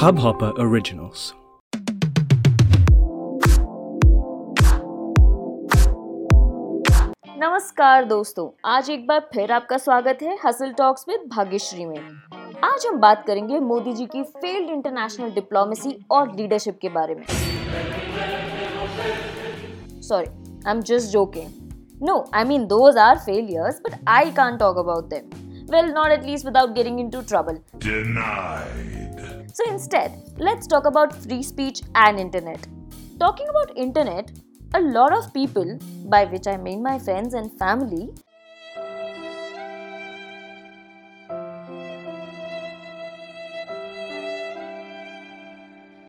Hubhopper Originals. नमस्कार दोस्तों आज एक बार फिर आपका स्वागत है हसल टॉक्स विद भाग्यश्री में। आज हम बात करेंगे मोदी जी की फेल्ड इंटरनेशनल डिप्लोमेसी और लीडरशिप के बारे में। Sorry I am just joking no I mean those are failures but I can't talk about them well not at least without getting into trouble. Denied. so instead let's talk about free speech and internet talking about internet a lot of people by which i mean my friends and family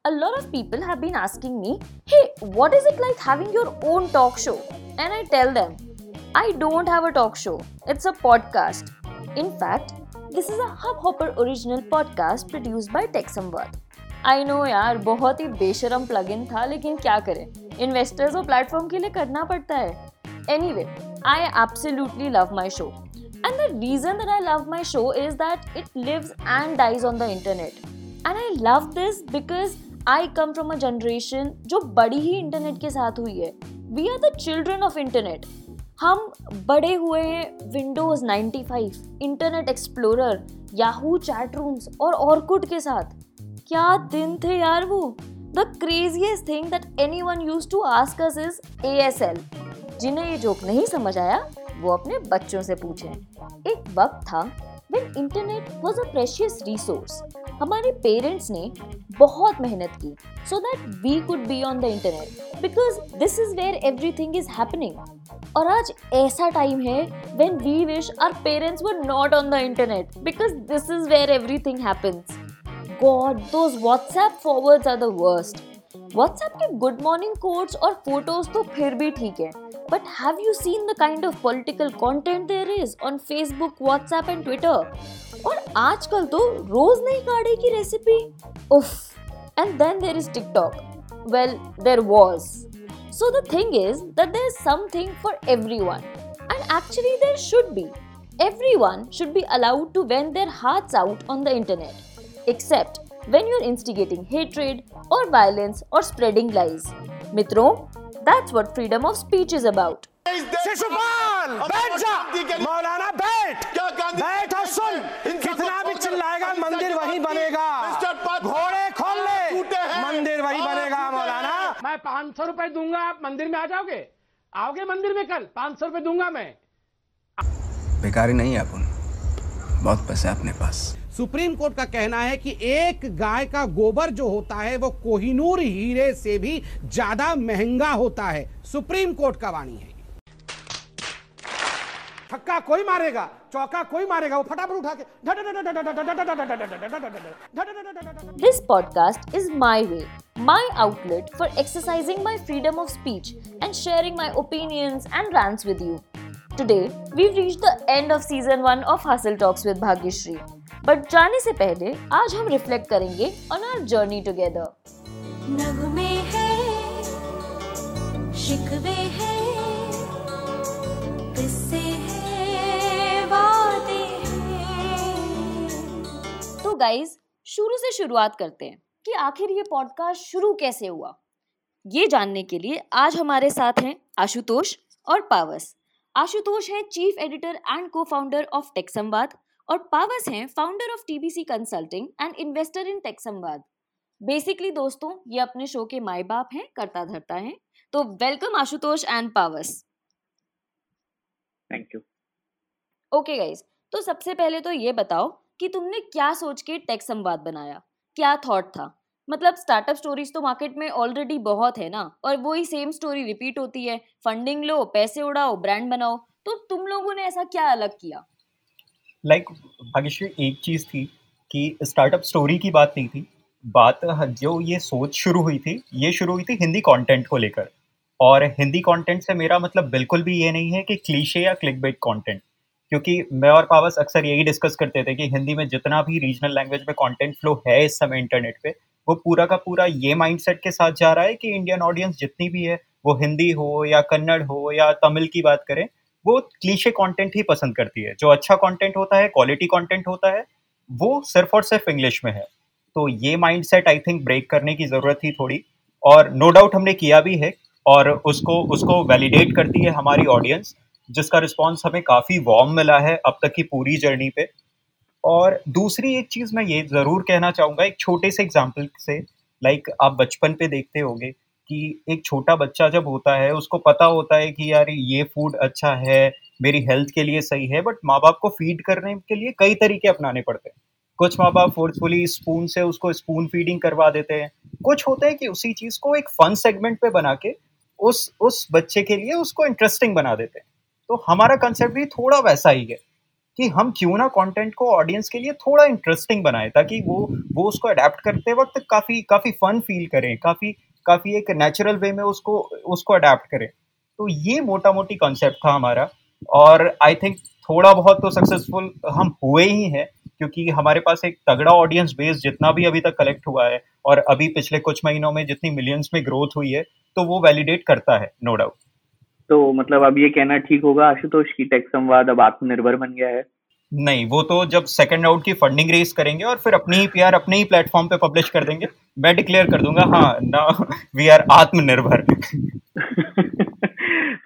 a lot of people have been asking me, hey, what is it like having your own talk show? And I tell them, I don't have a talk show, it's a podcast. In fact, this is a Hubhopper original podcast produced by Tech Samvad. I know यार, बहुत ही बेशरम plugin था, लेकिन क्या करें? Investors और platform के लिए करना पड़ता है। Anyway I absolutely love my show and the reason that I love my show is that it lives and dies on the internet and I love this because I come from a generation जो बड़ी ही internet के साथ हुई है। We are the children of internet हम बड़े हुए हैं Windows 95, Internet Explorer Yahoo chat rooms और ऑर्कुड के साथ। क्या दिन थे यार वो? The craziest thing that anyone used to ask us is A S L जिन्हें ये जोक नहीं समझ आया वो अपने बच्चों से पूछें। एक वक्त था when internet was a precious resource हमारे पेरेंट्स ने बहुत मेहनत की so that we could be on the internet because this is where everything is happening और आज ऐसा टाइम है when we wish our parents were not on the internet because this is where everything happens God those WhatsApp forwards are the worst WhatsApp के good morning codes और photos तो फिर भी ठीक है but have you seen the kind of political content there is on Facebook WhatsApp and Twitter और आजकल तो रोज नहीं काढ़े की रेसिपी उफ and then there is TikTok well there was so the thing is that there is something for everyone and actually there should be everyone should be allowed to vent their hearts out on the internet except when you're instigating hatred or violence or spreading lies. Mitro, that's what freedom of speech is about. Shishupal बैठ जा मौलाना बैठ क्या गांधी बैठ और सुन इन सबको कितना भी पकड़- चिल्लाएगा इन मंदिर सबको वहीं पकड़- बनेगा मैं पाँच सौ रुपए दूँगा आप मंदिर में आ जाओगे आओगे मंदिर में कल पाँच सौ रुपए दूँगा मैं बेकारी नहीं है अपन बहुत पैसा है अपने पास सुप्रीम कोर्ट का कहना है कि एक गाय का गोबर जो होता है वो कोहिनूर हीरे से भी ज़्यादा महँगा होता है सुप्रीम कोर्ट का वाणी है छक्का कोई मारेगा चौका कोई मारेगा वो फटाफट उठा के This podcast is my way, my outlet for exercising my freedom of speech and sharing my opinions and rants with you. Today, we've reached the end of season 1 of Hustle Talks with Bhagyashri. But जाने से पहले आज हम reflect करेंगे on our journey together. नगमे हैं शिकवे हैं किस्से हैं हैं तो गाइज़ शुरू से शुरुआत करते हैं कि आखिर ये पॉडकास्ट शुरू कैसे हुआ? ये जानने के लिए आज हमारे साथ हैं आशुतोष और पावस। आशुतोष हैं chief editor and co founder of tech Samvad और पावस हैं founder of TBC consulting and investor in tech Samvad basically दोस्तों ये अपने शो के माए बाप हैं करता धरता हैं तो welcome Ashutosh and Pawas. Thank you okay guys तो सबसे पहले तो ये बताओ कि तुमने क्या सोच के टेक संवाद बनाया? क्या थॉट था? मतलब स्टार्टअप स्टोरीज तो मार्केट में ऑलरेडी बहुत है ना? और वही सेम स्टोरी रिपीट होती है। फंडिंग लो पैसे उड़ाओ ब्रांड बनाओ। तो तुम लोगों ने ऐसा क्या अलग किया? लाइक like, भाग्यश्री एक चीज़ थी कि स्टार्टअप स्टोरी की बात नहीं थी। बात जो ये सोच शुरू हुई थी ये शुरू हुई थी हिंदी कंटेंट को लेकर। और हिंदी कंटेंट से मेरा मतलब बिल्कुल भी ये नहीं है कि क्लीशे या क्लिक बेट कॉन्टेंट क्योंकि मैं और पावस अक्सर यही डिस्कस करते थे कि हिंदी में जितना भी रीजनल लैंग्वेज में कंटेंट फ्लो है इस समय इंटरनेट पे, वो पूरा का पूरा ये माइंडसेट के साथ जा रहा है कि इंडियन ऑडियंस जितनी भी है, वो हिंदी हो या कन्नड़ हो या तमिल की बात करें, वो क्लीशे कंटेंट ही पसंद करती है। जो अच्छा कंटेंट होता है क्वालिटी कंटेंट होता है, वो सिर्फ़ और सिर्फ़ इंग्लिश में है। तो ये माइंडसेट आई थिंक ब्रेक करने की ज़रूरत थी थोड़ी और नो no डाउट हमने किया भी है और उसको उसको वैलिडेट करती है हमारी ऑडियंस जिसका रिस्पॉन्स हमें काफ़ी वार्म मिला है अब तक की पूरी जर्नी पे। और दूसरी एक चीज़ मैं ये ज़रूर कहना चाहूँगा, एक छोटे से एग्ज़ाम्पल से लाइक आप बचपन पे देखते होंगे कि एक छोटा बच्चा जब होता है, उसको पता होता है कि यार ये फ़ूड अच्छा है, मेरी हेल्थ के लिए सही है बट माँ बाप को फ़ीड करने के लिए कई तरीके अपनाने पड़ते हैं। कुछ माँ बाप फोर्सफुली स्पून से उसको स्पून फीडिंग करवा देते हैं। कुछ होते हैं कि उसी चीज़ को एक फन सेगमेंट पे बना के उस उस बच्चे के लिए उसको इंटरेस्टिंग बना देते हैं। तो हमारा कंसेप्ट भी थोड़ा वैसा ही है कि हम क्यों ना कंटेंट को ऑडियंस के लिए थोड़ा इंटरेस्टिंग बनाए, ताकि वो वो उसको अडेप्ट करते वक्त काफ़ी काफ़ी फन फील करें, काफ़ी काफ़ी एक नेचुरल वे में उसको उसको अडेप्ट करें। तो ये मोटा मोटी कॉन्सेप्ट था हमारा, और आई थिंक थोड़ा बहुत तो सक्सेसफुल हम हुए ही हैं, क्योंकि हमारे पास एक तगड़ा ऑडियंस बेस जितना भी अभी तक कलेक्ट हुआ है, और अभी पिछले कुछ महीनों में जितनी मिलियंस में ग्रोथ हुई है तो वो वैलिडेट करता है नो no डाउट तो मतलब अब ये कहना ठीक होगा आशुतोष की टेक संवाद अब आत्मनिर्भर बन गया है? नहीं वो तो जब सेकंड राउंड की फंडिंग रेस करेंगे और फिर अपने ही पीआर अपने ही प्लेटफॉर्म पे पब्लिश कर देंगे मैं डिक्लेयर कर दूँगा हाँ ना वी आर आत्मनिर्भर।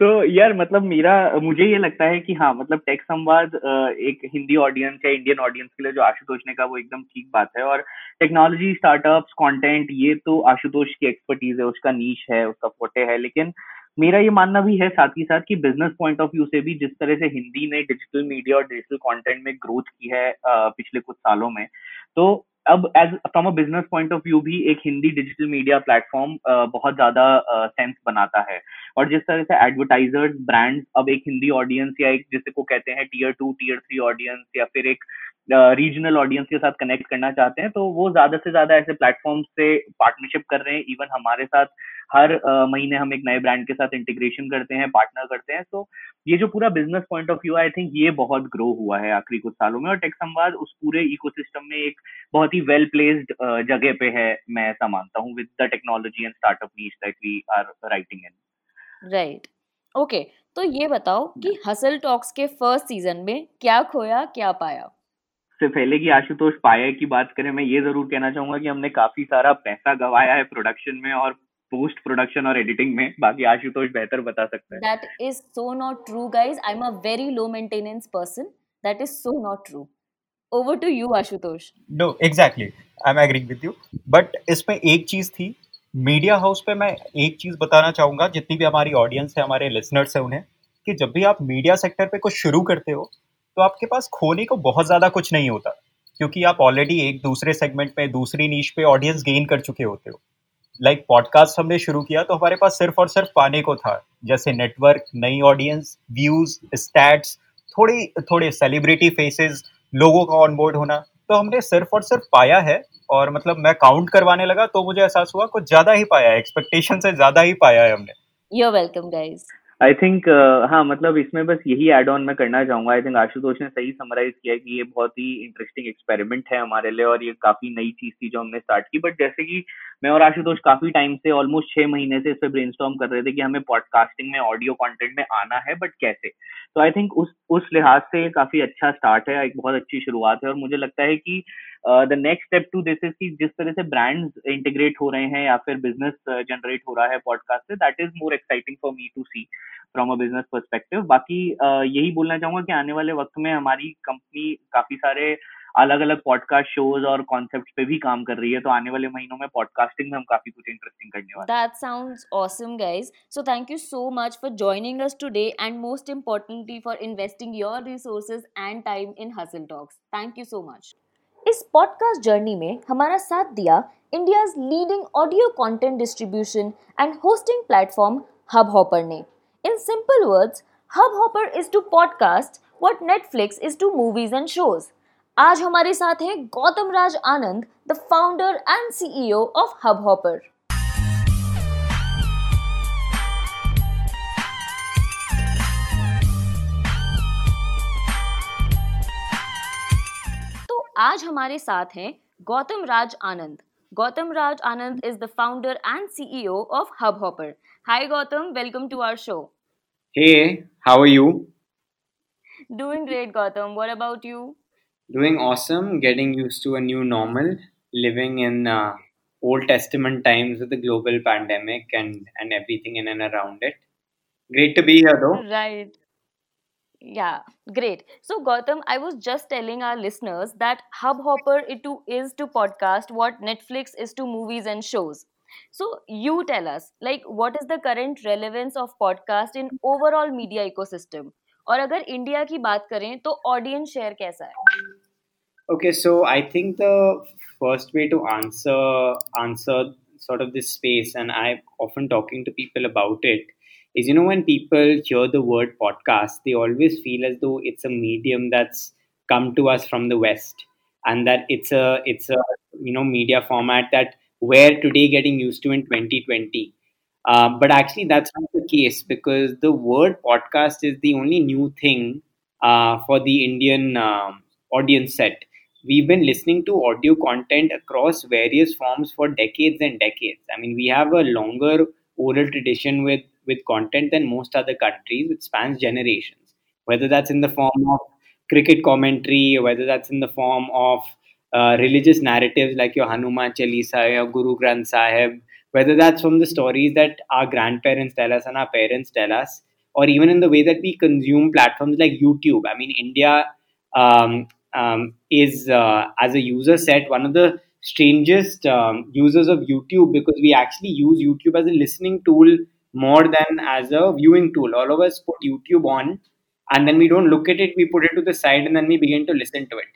तो यार मतलब मेरा मुझे ये लगता है कि हाँ मतलब टेक संवाद एक हिंदी ऑडियंस या इंडियन ऑडियंस के लिए जो आशुतोष ने कहा वो एकदम ठीक बात है। और टेक्नोलॉजी स्टार्टअप्स कंटेंट ये तो आशुतोष की एक्सपर्टीज है उसका नीच है उसका फोटे है लेकिन मेरा ये मानना भी है साथ ही साथ कि बिज़नेस पॉइंट ऑफ़ व्यू से भी जिस तरह से हिंदी ने डिजिटल मीडिया और डिजिटल कंटेंट में ग्रोथ की है पिछले कुछ सालों में तो अब as from a business point of view भी एक हिंदी डिजिटल मीडिया प्लेटफॉर्म बहुत ज़्यादा सेंस बनाता है। और जिस तरह से एडवर्टाइजर्स ब्रांड्स अब एक हिंदी ऑडियंस या एक जिसे को कहते हैं tier two tier three audience या फिर एक रीजनल ऑडियंस के साथ कनेक्ट करना चाहते हैं तो वो ज़्यादा से ज़्यादा ऐसे प्लेटफॉर्म से पार्टनरशिप कर रहे हैं। इवन हमारे साथ हर महीने हम एक नए ब्रांड के साथ इंटीग्रेशन करते हैं पार्टनर करते हैं। तो ये जो पूरा business point of view I think ये बहुत ग्रो हुआ है आखिरी कुछ सालों में। और टेक संवाद उस पूरे इकोसिस्टम में एक बहुत ही वेल प्लेस्ड जगह पे है मैं ऐसा मानता हूँ with the technology and startup niche that we are writing in right okay तो ये बताओ कि हसल टॉक्स के फ़र्स्ट सीज़न में क्या खोया क्या पाया से पहले की आशुतोष पाया की बात करें मैं ये ज़रूर कहना चाहूँगा कि हमने काफ़ी सारा पैसा गवाया है प्रोडक्शन में और पोस्ट प्रोडक्शन और एडिटिंग में बाकी आशुतोष बेहतर बता सकते हैं That is so not true, guys. I'm a very low maintenance person. That is so not true. Over to you, Ashutosh. No exactly I am agreeing with you but इसमें एक चीज़ थी मीडिया हाउस पे मैं एक चीज़ बताना चाहूँगा जितनी भी हमारी ऑडियंस है हमारे लिसनर्स है उन्हें कि जब भी आप मीडिया सेक्टर पे कुछ शुरू करते हो तो आपके पास खोने को बहुत ज़्यादा कुछ नहीं होता। क्योंकि आप ऑलरेडी एक दूसरे सेगमेंट में दूसरी नीच पे ऑडियंस गेन कर चुके होते हो। लाइक पॉडकास्ट हमने शुरू किया तो हमारे पास सिर्फ़ और सिर्फ़ पाने को था। जैसे नेटवर्क नई ऑडियंस व्यूज़ स्टैट्स थोड़ी थोड़े सेलिब्रिटी फेसेस लोगों का ऑनबोर्ड होना तो हमने सिर्फ़ और सिर्फ़ पाया है और मतलब मैं काउंट करवाने लगा तो मुझे एहसास हुआ कुछ ज़्यादा ही पाया है एक्सपेक्टेशन से ज़्यादा ही पाया है हमने You're welcome guys. I think हाँ मतलब इसमें बस यही एड ऑन मैं करना चाहूँगा। आई थिंक आशुतोष ने सही समराइज किया कि ये बहुत ही इंटरेस्टिंग एक्सपेरिमेंट है हमारे लिए और ये काफ़ी नई चीज़ थी जो हमने स्टार्ट की। बट जैसे कि मैं और आशुतोष काफ़ी टाइम से ऑलमोस्ट छह महीने से इस पे ब्रेनस्टॉर्म कर रहे थे कि हमें पॉडकास्टिंग में ऑडियो कॉन्टेंट में आना है बट कैसे? तो आई थिंक उस उस लिहाज से काफ़ी अच्छा स्टार्ट है, एक बहुत अच्छी शुरुआत है और मुझे लगता है कि the next step to this is कि जिस तरह से ब्रांड्स इंटीग्रेट हो रहे हैं या फिर बिज़नेस जनरेट हो रहा है पॉडकास्ट से that is more exciting for me to see from a business perspective बाकी uh, यही बोलना चाहूँगा कि आने वाले वक्त में हमारी कंपनी काफ़ी सारे अलग अलग पॉडकास्ट शोज़ और कॉन्सेप्ट पे भी काम कर रही है तो आने वाले महीनों में पॉडकास्टिंग में हम काफ़ी कुछ इंटरेस्टिंग करने वाले हैं That sounds awesome, guys. So, thank you so much for joining us today and most importantly, for investing your resources and time in Hustle Talks. Thank you so much. इस podcast journey में हमारा साथ दिया India's leading audio content distribution and hosting platform Hub Hopper ने। In simple words Hub Hopper is to podcast what Netflix is to movies and shows आज हमारे साथ हैं Gautam Raj Anand the founder and CEO of Hub Hopper आज हमारे साथ हैं Gautam Raj Anand Gautam Raj Anand is the founder and CEO of Hub Hopper hi Gautam welcome to our show Hey, how are you? Doing great Gautam what about you Doing awesome, getting used to a new normal. living in uh, Old Testament times with the global pandemic and, and everything in and around it. Great to be here, though. Right. Yeah, great. So, Gautam, I was just telling our listeners that Hubhopper it to, is to podcast what Netflix is to movies and shows. So, you tell us, like, what is the current relevance of podcast in overall media ecosystem? और अगर India की बात करें तो audience share कैसा है Okay, so I think the first way to answer answer sort of this space, and I'm often talking to people about it, is you know when people hear the word podcast, they always feel as though it's a medium that's come to us from the West, and that it's a it's a you know media format that we're today getting used to in 2020. Uh, but actually, that's not the case because the word podcast is the only new thing uh, for the Indian um, audience set we've been listening to audio content across various forms for decades and decades. I mean, we have a longer oral tradition with, with content than most other countries, which spans generations, whether that's in the form of cricket commentary, whether that's in the form of uh, religious narratives like your Hanuman Chalisa, your Guru Granth Sahib, whether that's from the stories that our grandparents tell us and our parents tell us, or even in the way that we consume platforms like YouTube. I mean, India um, um, is uh, as a user set one of the strangest um, users of YouTube because we actually use YouTube as a listening tool more than as a viewing tool. All of us put YouTube on and then we don't look at it, we put it to the side and then we begin to listen to it.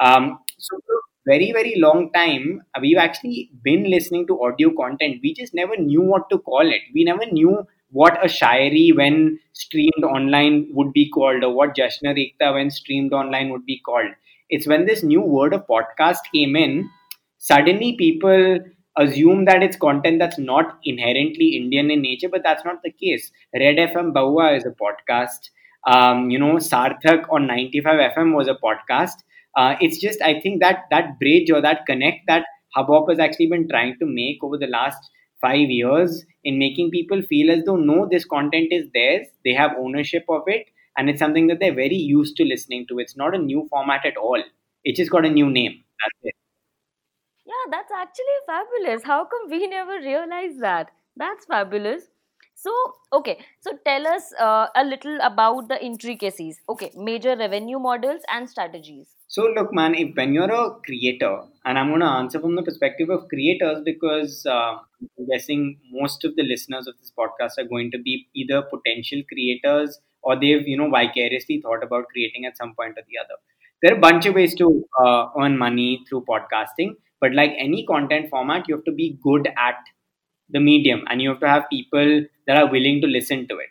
Um, so, very, very long time, we've actually been listening to audio content. We just never knew what to call it. We never knew what a Shairi when streamed online would be called or what Jashna Ekta when streamed online would be called. It's when this new word of podcast came in, suddenly people assume that it's content that's not inherently Indian in nature, but that's not the case. Red FM Baua is a podcast. Um, you know, Sarthak on 95 FM was a podcast. Uh, it's just, I think that that bridge or that connect that Hubhop has actually been trying to make over the last five years in making people feel as though no, this content is theirs, they have ownership of it, and it's something that they're very used to listening to. It's not a new format at all. It just got a new name. That's it. Yeah, that's actually fabulous. How come we never realized that? That's fabulous. So, okay, so tell us uh, a little about the intricacies. Okay, major revenue models and strategies. So, look, man, if when you're a creator, and I'm going to answer from the perspective of creators because uh, I'm guessing most of the listeners of this podcast are going to be either potential creators or they've, you know, vicariously thought about creating at some point or the other. There are a bunch of ways to uh, earn money through podcasting, but like any content format, you have to be good at the medium and you have to have people that are willing to listen to it.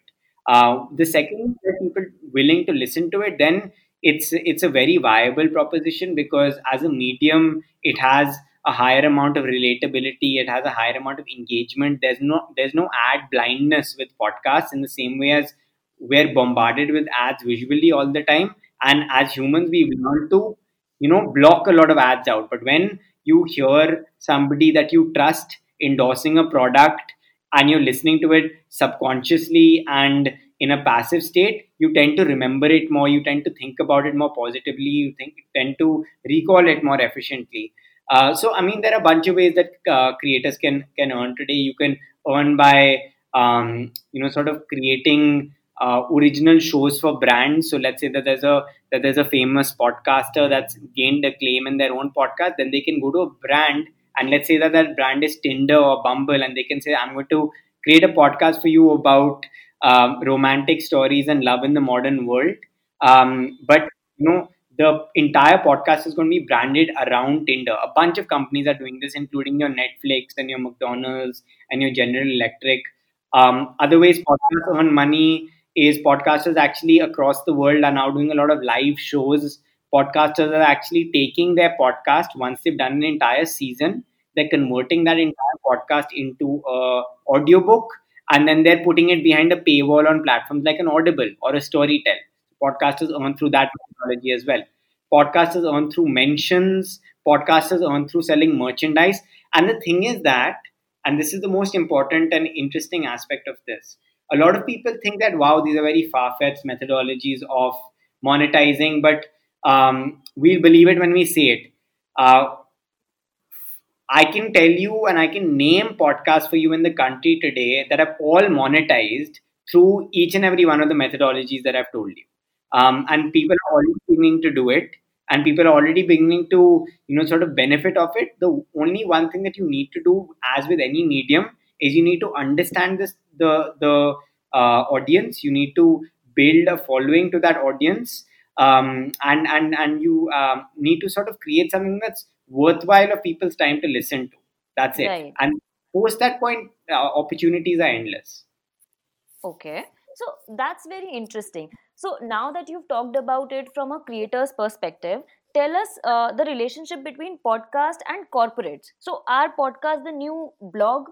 Uh, the second, people willing to listen to it, then it's it's a very viable proposition because as a medium, it has a higher amount of relatability. It has a higher amount of engagement. There's no there's no ad blindness with podcasts in the same way as we're bombarded with ads visually all the time. And as humans, we learn to you know block a lot of ads out. But when you hear somebody that you trust endorsing a product and you're listening to it subconsciously and in a passive state, you tend to remember it more, you tend to think about it more positively, you think tend to recall it more efficiently. Uh, so, I mean, there are a bunch of ways that uh, creators can can earn today. You can earn by um, you know sort of creating uh, original shows for brands. So, let's say that there's a that there's a famous podcaster that's gained acclaim in their own podcast, then they can go to a brand and let's say that that brand is Tinder or Bumble, and they can say, I'm going to create a podcast for you about um, romantic stories and love in the modern world. Um, but you know, the entire podcast is going to be branded around Tinder. A bunch of companies are doing this, including your Netflix and your McDonald's and your General Electric. Um, other ways podcasts earn money is podcasters actually across the world are now doing a lot of live shows. Podcasters are actually taking their podcast once they've done an entire season. They're converting that entire podcast into a audiobook and then they're putting it behind a paywall on platforms like an Audible or a Storytel. Podcasters earn through that technology as well. Podcasters earn through mentions. Podcasters earn through selling merchandise. And the thing is that, and this is the most important and interesting aspect of this, a lot of people think that, wow, these are very far fetched methodologies of monetizing, but um, we'll believe it when we see it. Uh, I can tell you and I can name podcasts for you in the country today that have all monetized through each and every one of the methodologies that I've told you. Um, and people are already beginning to do it and people are already beginning to you know sort of benefit of it the only one thing that you need to do as with any medium is you need to understand this the the uh, audience you need to build a following to that audience um, and and and you um, need to sort of create something that's worthwhile of people's time to listen to that's it Right. and post that point uh, opportunities are endless Okay. So that's very interesting. So now that you've talked about it from a creator's perspective, tell us uh, the relationship between podcast and corporates. So are podcast the new blog?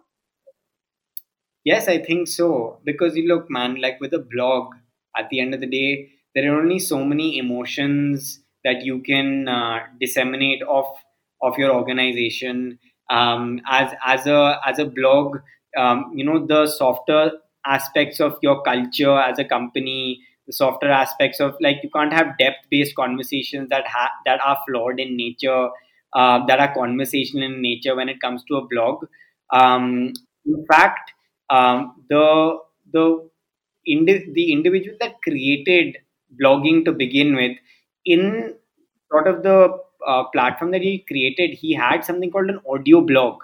Yes, I think so. Because you look, man, like with a blog, at the end of the day, there are only so many emotions that you can uh, disseminate of of your organization. Um, as as a as a blog, um, you know the softer aspects of your culture as a company, the softer aspects of like you can't have depth based conversations that ha- that are flawed in nature, uh, that are conversational in nature when it comes to a blog. Um, in fact, um, the the indi- the individual that created blogging to begin with in sort of the uh, platform that he created he had something called an audio blog.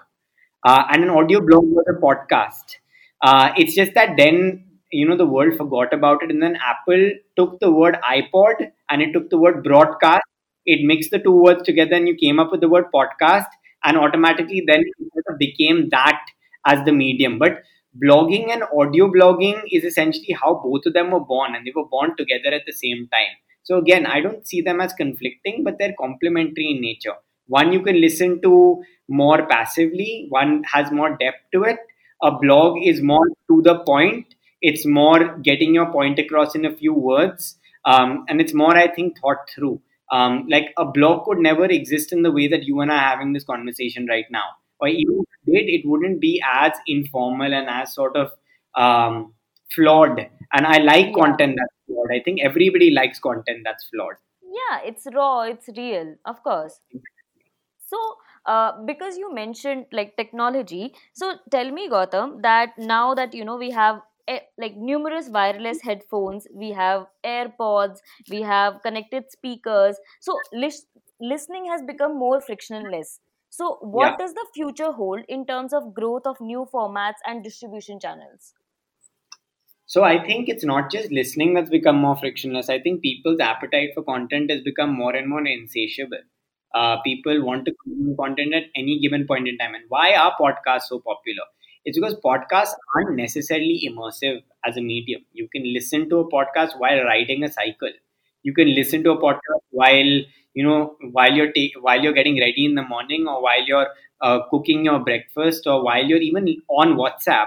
Uh, and an audio blog was a podcast. Uh, it's just that then you know the world forgot about it and then apple took the word ipod and it took the word broadcast. It mixed the two words together and you came up with the word podcast and automatically then it became that as the medium. But blogging and audio blogging is essentially how both of them were born and they were born together at the same time. So again i don't see them as conflicting but they're complementary in nature. One you can listen to more passively. One has more depth to it. A blog is more to the point. It's more getting your point across in a few words um, and it's more i think thought through. Um, like a blog could never exist in the way that you and i are having this conversation right now or even did it wouldn't be as informal and as sort of um, flawed and i like Yeah. content that's flawed i think everybody likes content that's flawed Yeah, it's raw, it's real, of course. So, uh, because you mentioned like technology, so tell me, Gautam, that now that you know we have eh, like numerous wireless headphones, we have AirPods, we have connected speakers. So, lis- listening has become more frictionless. So, yeah what does the future hold in terms of growth of new formats and distribution channels? So I think it's not just listening that's become more frictionless. I think people's appetite for content has become more and more insatiable. Uh, people want to consume content at any given point in time. And why are podcasts so popular? It's because podcasts aren't necessarily immersive as a medium. You can listen to a podcast while riding a cycle. You can listen to a podcast while you know while you're ta- while you're getting ready in the morning, or while you're uh, cooking your breakfast, or while you're even on WhatsApp.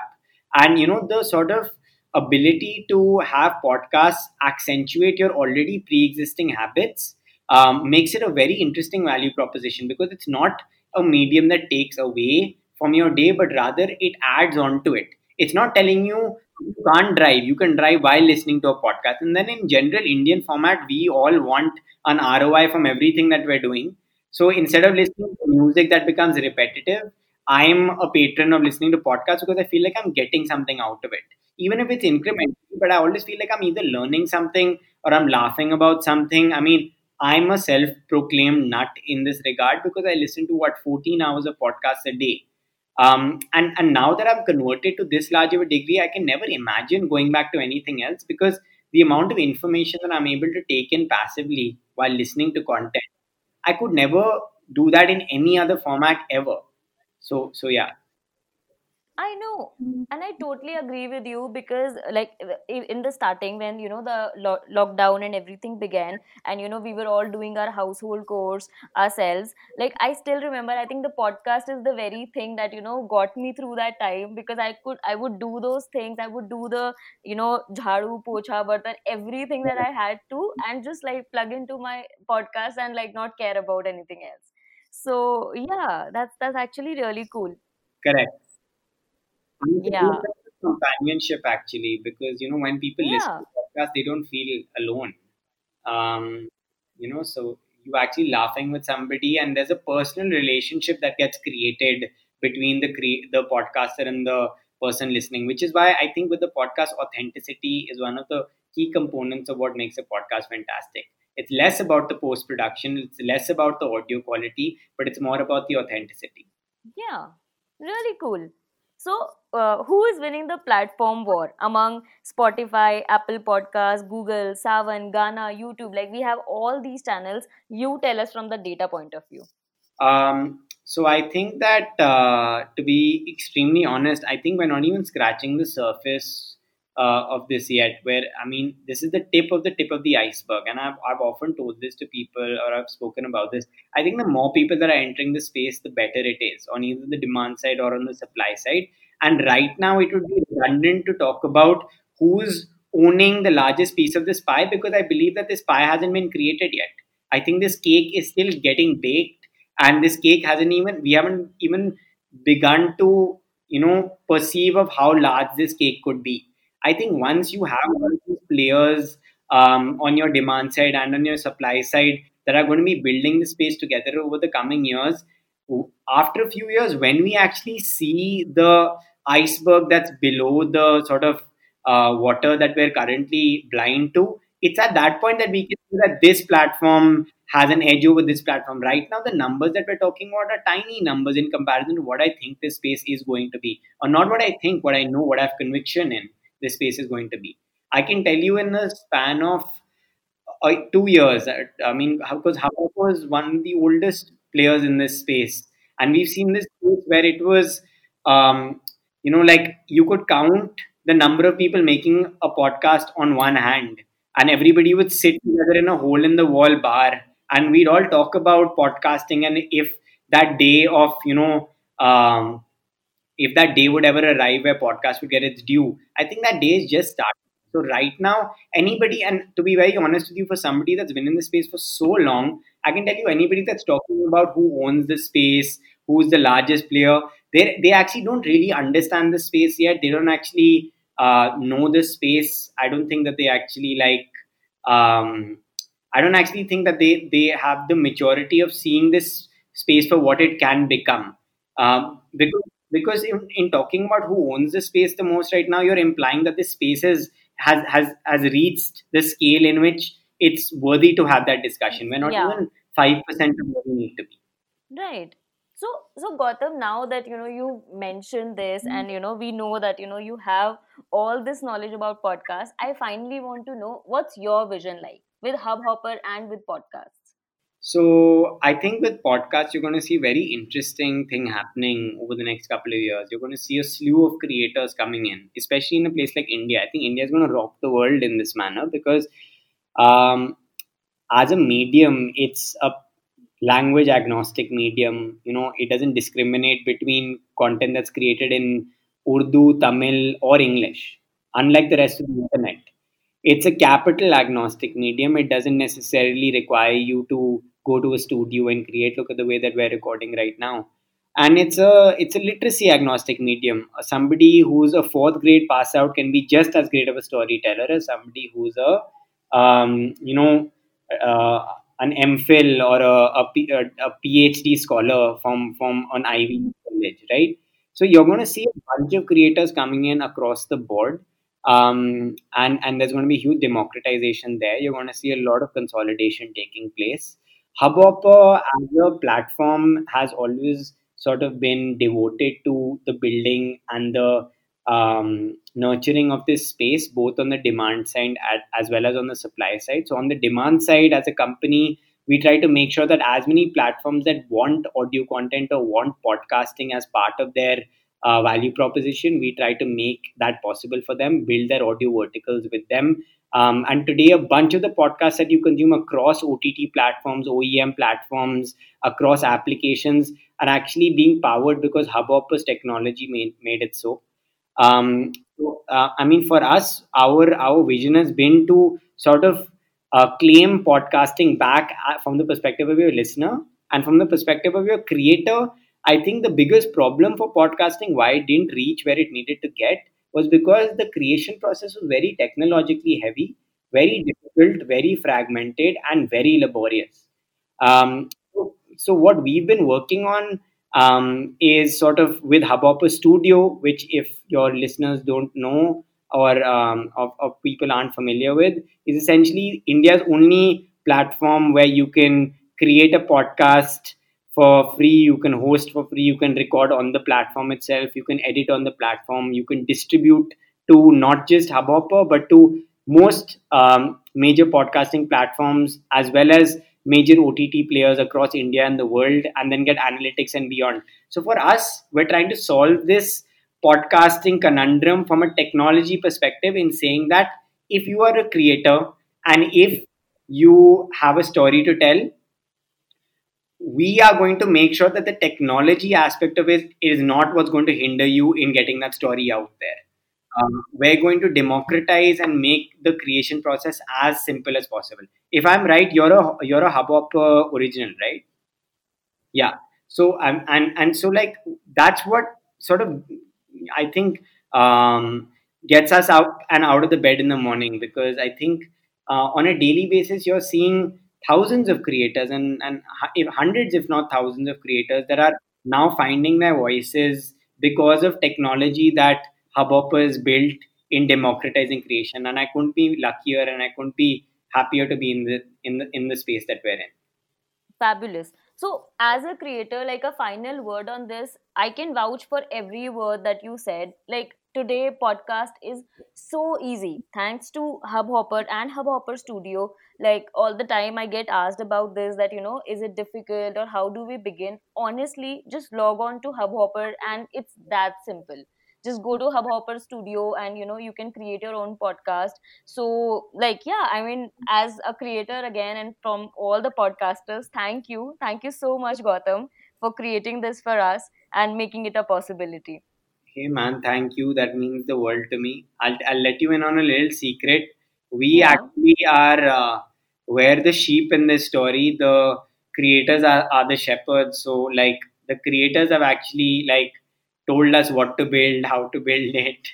And you know the sort of ability to have podcasts accentuate your already pre-existing habits um, makes it a very interesting value proposition because it's not a medium that takes away from your day but rather it adds on to it it's not telling you you can't drive. You can drive while listening to a podcast. And then in general indian format we all want an roi from everything that we're doing. So instead of listening to music that becomes repetitive i'm a patron of listening to podcasts because i feel like i'm getting something out of it. Even if it's incremental but i always feel like i'm either learning something or i'm laughing about something. I mean i'm a self-proclaimed nut in this regard because i listen to what 14 hours of podcasts a day um, and and now that i'm converted to this large of a degree i can never imagine going back to anything else because the amount of information that i'm able to take in passively while listening to content i could never do that in any other format ever. So so yeah I know, mm. and I totally agree with you because, like, in the starting, when you know the lo- lockdown and everything began, and you know we were all doing our household chores ourselves. Like, I still remember. I think the podcast is the very thing that you know got me through that time because I could, I would do those things. I would do the, you know, jharu, pocha, bartan, everything that I had to, and just like plug into my podcast and like not care about anything else. So yeah, that's that's actually really cool. correct And it's a Yeah, good sense of companionship actually because you know when people listen to podcasts they don't feel alone um, you know so you're actually laughing with somebody, and there's a personal relationship that gets created between the cre- the podcaster and the person listening. Which is why I think with the podcast, authenticity is one of the key components of what makes a podcast fantastic. It's less about the post production, it's less about the audio quality, but it's more about the authenticity. Yeah, really cool. So, uh, who is winning the platform war among Spotify, Apple Podcasts, Google, Savan, Ghana, YouTube? Like, we have all these channels. You tell us from the data point of view. Um, so I think that uh, to be extremely honest, I think we're not even scratching the surface uh, of this yet. Where I mean, this is the tip of the tip of the iceberg, and I've I've often told this to people, or I've spoken about this. I think the more people that are entering the space, the better it is on either the demand side or on the supply side. And right now, it would be redundant to talk about who's owning the largest piece of this pie because I believe that this pie hasn't been created yet. I think this cake is still getting baked, and this cake hasn't even we haven't even begun to you know perceive of how large this cake could be I think once you have all these players um, on your demand side and on your supply side that are going to be building the space together over the coming years, after a few years, when we actually see the iceberg that's below the sort of uh, water that we're currently blind to, it's at that point that we can see that this platform has an edge over this platform. Right now, the numbers that we're talking about are tiny numbers in comparison to what I think this space is going to be, or not what I think, what I know, what I have conviction in this space is going to be. I can tell you in the span of uh, two years. uh, I mean, because Hubhopper was one of the oldest players in this space, and we've seen this where it was, um, you know, like you could count the number of people making a podcast on one hand, and everybody would sit together in a hole in the wall bar, and we'd all talk about podcasting, and if that day of you know. Um, if that day would ever arrive where podcast would get its due, I think that day is just starting. So right now, anybody, and to be very honest with you, for somebody that's been in the space for so long, I can tell you anybody that's talking about who owns the space, who's the largest player, they they actually don't really understand the space yet. They don't actually uh, know the space. I don't think that they actually like. Um, I don't actually think that they they have the maturity of seeing this space for what it can become. Um, because because in, in talking about who owns the space the most right now you're implying that this space has has has, has reached the scale in which it's worthy to have that discussion we're not Yeah. even 5% of where we need to be Right. So, so Gautam, now that you know you mentioned this, hmm. and you know we know that you know you have all this knowledge about podcasts. I finally want to know what's your vision like with Hubhopper and with podcasts. So I think with podcasts, you're going to see very interesting thing happening over the next couple of years. You're going to see a slew of creators coming in, especially in a place like India. I think India is going to rock the world in this manner because, um, as a medium, it's a language agnostic medium. You know, it doesn't discriminate between content that's created in Urdu, Tamil, or English, unlike the rest of the internet it's a capital agnostic medium. It doesn't necessarily require you to go to a studio and create. Look at the way that we're recording right now. And it's a it's a literacy agnostic medium. Somebody who's a fourth grade pass out can be just as great of a storyteller as somebody who's a um, you know uh, an MPhil or a PhD scholar from from an Ivy college, right? So you're going to see a bunch of creators coming in across the board um, and and there's going to be huge democratization there. You're going to see a lot of consolidation taking place. Hubhopper as a platform has always sort of been devoted to the building and the um, nurturing of this space, both on the demand side as well as on the supply side. So on the demand side, as a company, we try to make sure that as many platforms that want audio content or want podcasting as part of their uh, value proposition. We try to make that possible for them, build their audio verticals with them. Um, and today, a bunch of the podcasts that you consume across OTT platforms, OEM platforms, across applications are actually being powered because Hubhopper's technology made, made it so. Um, uh, I mean, for us, our our vision has been to sort of uh, claim podcasting back uh, from the perspective of your listener and from the perspective of your creator I think the biggest problem for podcasting, why it didn't reach where it needed to get, was because the creation process was very technologically heavy, very difficult, very fragmented, and very laborious. Um, so, what we've been working on um, is sort of with Hubhopper Studio, which if your listeners don't know or um, of, of people aren't familiar with, is essentially India's only platform where you can create a podcast for free, you can host for free, you can record on the platform itself, you can edit on the platform, you can distribute to not just Hubhopper, but to most um, major podcasting platforms as well as major OTT players across India and the world, and then get analytics and beyond. So for us, we're trying to solve this podcasting conundrum from a technology perspective in saying that if you are a creator and if you have a story to tell, we are going to make sure that the technology aspect of it is not what's going to hinder you in getting that story out there. Um, we're going to democratize and make the creation process as simple as possible. If I'm right, you're a you're a Hubhopper original, right? Yeah. So um, and and so like that's what sort of I think um, gets us out and out of the bed in the morning because I think uh, on a daily basis you're seeing thousands of creators and and hundreds if not thousands of creators that are now finding their voices because of technology that Hubhopper is built in democratizing creation and I couldn't be luckier and I couldn't be happier to be in the in the in the space that we're in Fabulous. So, as a creator, like a final word on this, I can vouch for every word that you said. Like today, podcast is so easy thanks to Hubhopper and Hubhopper Studio. Like all the time, I get asked about this that you know, is it difficult or how do we begin? Honestly, just log on to Hubhopper and it's that simple just go to hubhopper studio and you know you can create your own podcast so like yeah i mean as a creator again and from all the podcasters thank you thank you so much gotham for creating this for us and making it a possibility hey man thank you. That means the world to me. I'll, I'll let you in on a little secret. We Yeah. actually are uh, we're the sheep in this story. The creators are, are the shepherds. So like the creators have actually like told us what to build how to build it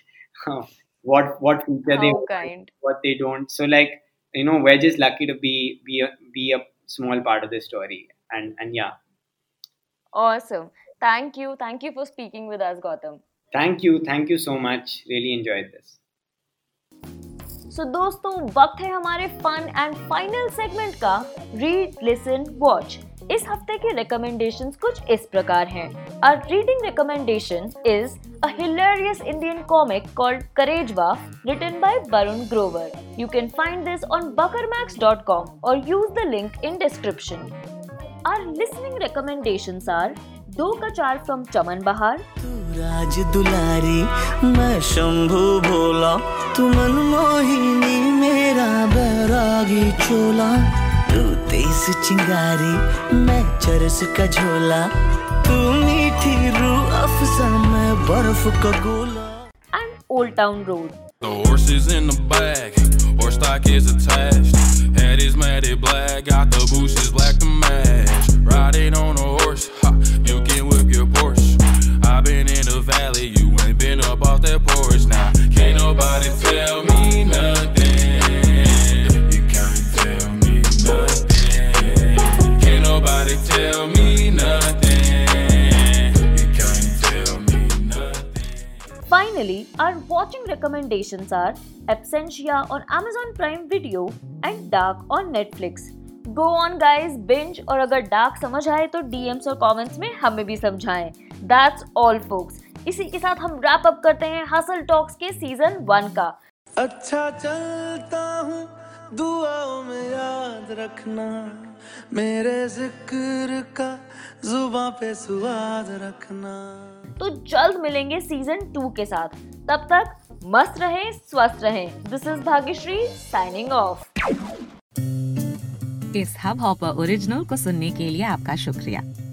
what what feature they how want, kind. what they don't. So like you know we're just lucky to be be a, be a small part of the story. And and yeah. Awesome. Thank you. Thank you for speaking with us gautam thank you thank you so much really enjoy this so दोस्तों, वक्त है हमारे fun and final segment का. Read listen watch इस हफ़्ते के recommendation कुछ इस प्रकार हैं. और reading recommendation is a Indian comic called Karejwa written by Varun Grover you can find this on Bakarmax dot com और use the link in description our listening recommendation are दो का चार फ्रॉम चमन बहार. राज दुलारी मैं शंभु भोला तू मन मोहिनी मेरा बैरागी चोला तू तेज चिंगारी मैं चरस का झोला तू मीठी रू अफसा मैं बर्फ़ का गोला and Old Town Road. The horse is in the back, horse stock is attached. Head is matted black, got the bushes black to match. Riding on a horse, valley, you ain't been up off that porch. Now, can't nobody tell me nothing. You can't tell me nothing. Can't nobody tell me nothing. You can't tell me nothing. Finally, our watching recommendations are Absentia on Amazon Prime Video and Dark on Netflix. Go on guys, binge और अगर dark समझ आए तो DMs और comments में हमें भी समझाएँ. That's all folks. इसी के साथ हम रैप अप करते हैं हसल टॉक्स के सीज़न वन का। अच्छा चलता हूँ दुआओं में याद रखना। मेरे ज़िक्र का जुबा पे सुआद रखना। तो जल्द मिलेंगे सीज़न टू के साथ। तब तक मस्त रहें स्वस्थ रहें। This is Bhagyashree signing off इस हब हॉपर ओरिजिनल को सुनने के लिए आपका शुक्रिया।